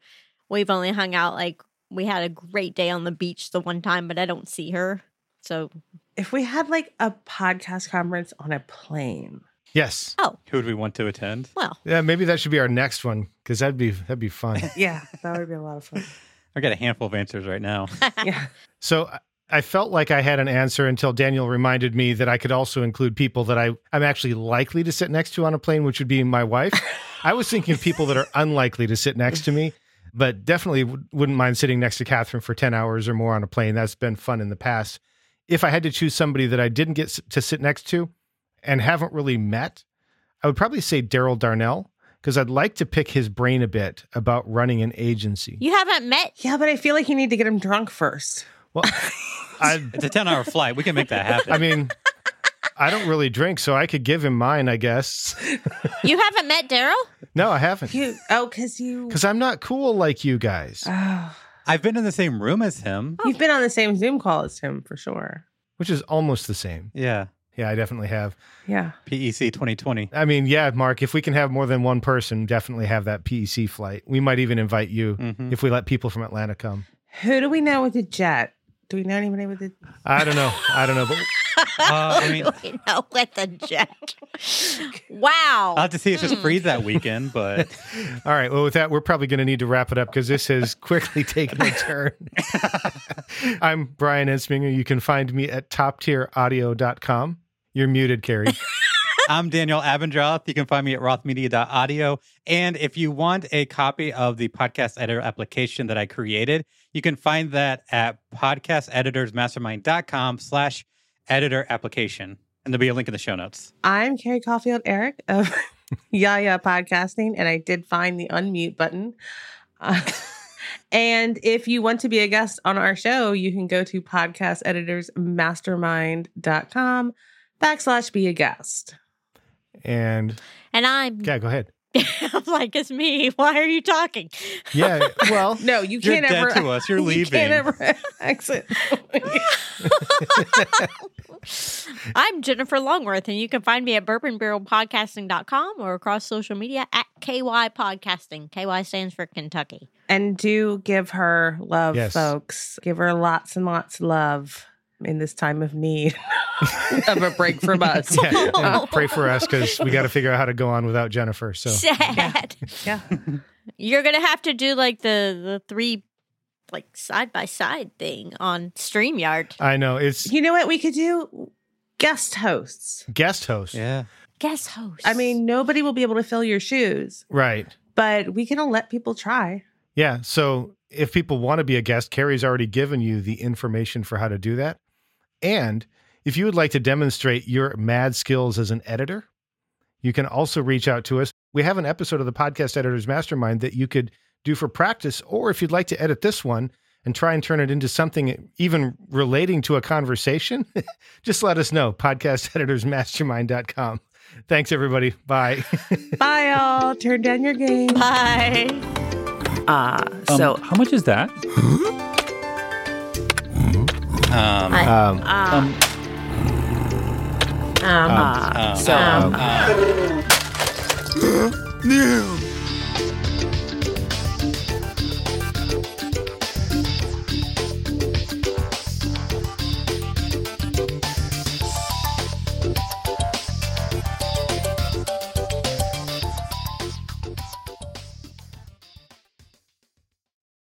we've only hung out like we had a great day on the beach the one time, but I don't see her. So If we had like a podcast conference on a plane, Yes. Oh. Who would we want to attend? well, Yeah, maybe that should be our next one because that'd be that'd be fun. yeah, that would be a lot of fun. I got a handful of answers right now. Yeah. So I- I felt like I had an answer until Daniel reminded me that I could also include people that I, I'm actually likely to sit next to on a plane, which would be my wife. I was thinking of people that are unlikely to sit next to me, but definitely w- wouldn't mind sitting next to Catherine for 10 hours or more on a plane. That's been fun in the past. If I had to choose somebody that I didn't get s- to sit next to and haven't really met, I would probably say Daryl Darnell because I'd like to pick his brain a bit about running an agency. you haven't met. Yeah, but I feel like you need to get him drunk first. Well, I, It's a ten hour flight. We can make that happen. I mean, I don't really drink, so I could give him mine, I guess. You haven't met Daryl? No, I haven't. You oh, because you Because I'm not cool like you guys, oh, I've been in the same room as him. you've been on the same Zoom call as him for sure. which is almost the same. Yeah. Yeah, I definitely have. Yeah. PEC 2020. I mean, yeah, Mark, if we can have more than one person, definitely have that PEC flight. We might even invite you Mhm. if we let people from Atlanta come. Who do we know with a jet? Do we know anybody with a I don't know. I don't know. But Uh, I mean, you know, with the jet. wow. I'll have to see if it's free that weekend, but all right. Well, with that, we're probably going to need to wrap it up because this has quickly taken a turn. I'm Brian Ensminger. You can find me at toptieraudio.com. You're muted, Carrie. I'm Daniel Abendroth. You can find me at rothmedia.audio. And if you want a copy of the podcast editor application that I created, you can find that at podcasteditorsmastermind.com slash editor application. And there'll be a link in the show notes. I'm Carrie Caulfield Arick of Yaya Podcasting, and I did find the unmute button. Uh, and if you want to be a guest on our show, you can go to podcasteditorsmastermind.com backslash be a guest. And and I'm, yeah, go ahead. I'm like, it's me. Why are you talking? Yeah. Well, No, you You're can't dead ever to us. You're you leaving. can't ever exit. I'm Jennifer Longworth, and you can find me at bourbonbarrelpodcasting.com or across social media at KY Podcasting. KY stands for Kentucky. and do give her love, Yes. folks. Give her lots and lots of love in this time of need of a break from us. yeah, and pray for us because we got to figure out how to go on without Jennifer. So Sad. Yeah. You're gonna have to do like the the three like side by side thing on StreamYard. I know it's You know what we could do? Guest hosts. guest hosts. Yeah. Guest hosts. I mean, nobody will be able to fill your shoes, Right. but we can let people try. Yeah. So if people want to be a guest, Carrie's already given you the information for how to do that. And if you would like to demonstrate your mad skills as an editor, you can also reach out to us. We have an episode of the Podcast Editors Mastermind that you could do for practice, or if you'd like to edit this one and try and turn it into something even relating to a conversation, just let us know. Podcasteditorsmastermind.com. Thanks, everybody. Bye. Bye, all. Turn down your game. Bye. Uh, Um, so, how much is that? Um, I- Um, Um, Um, uh, um, so, um, um, New.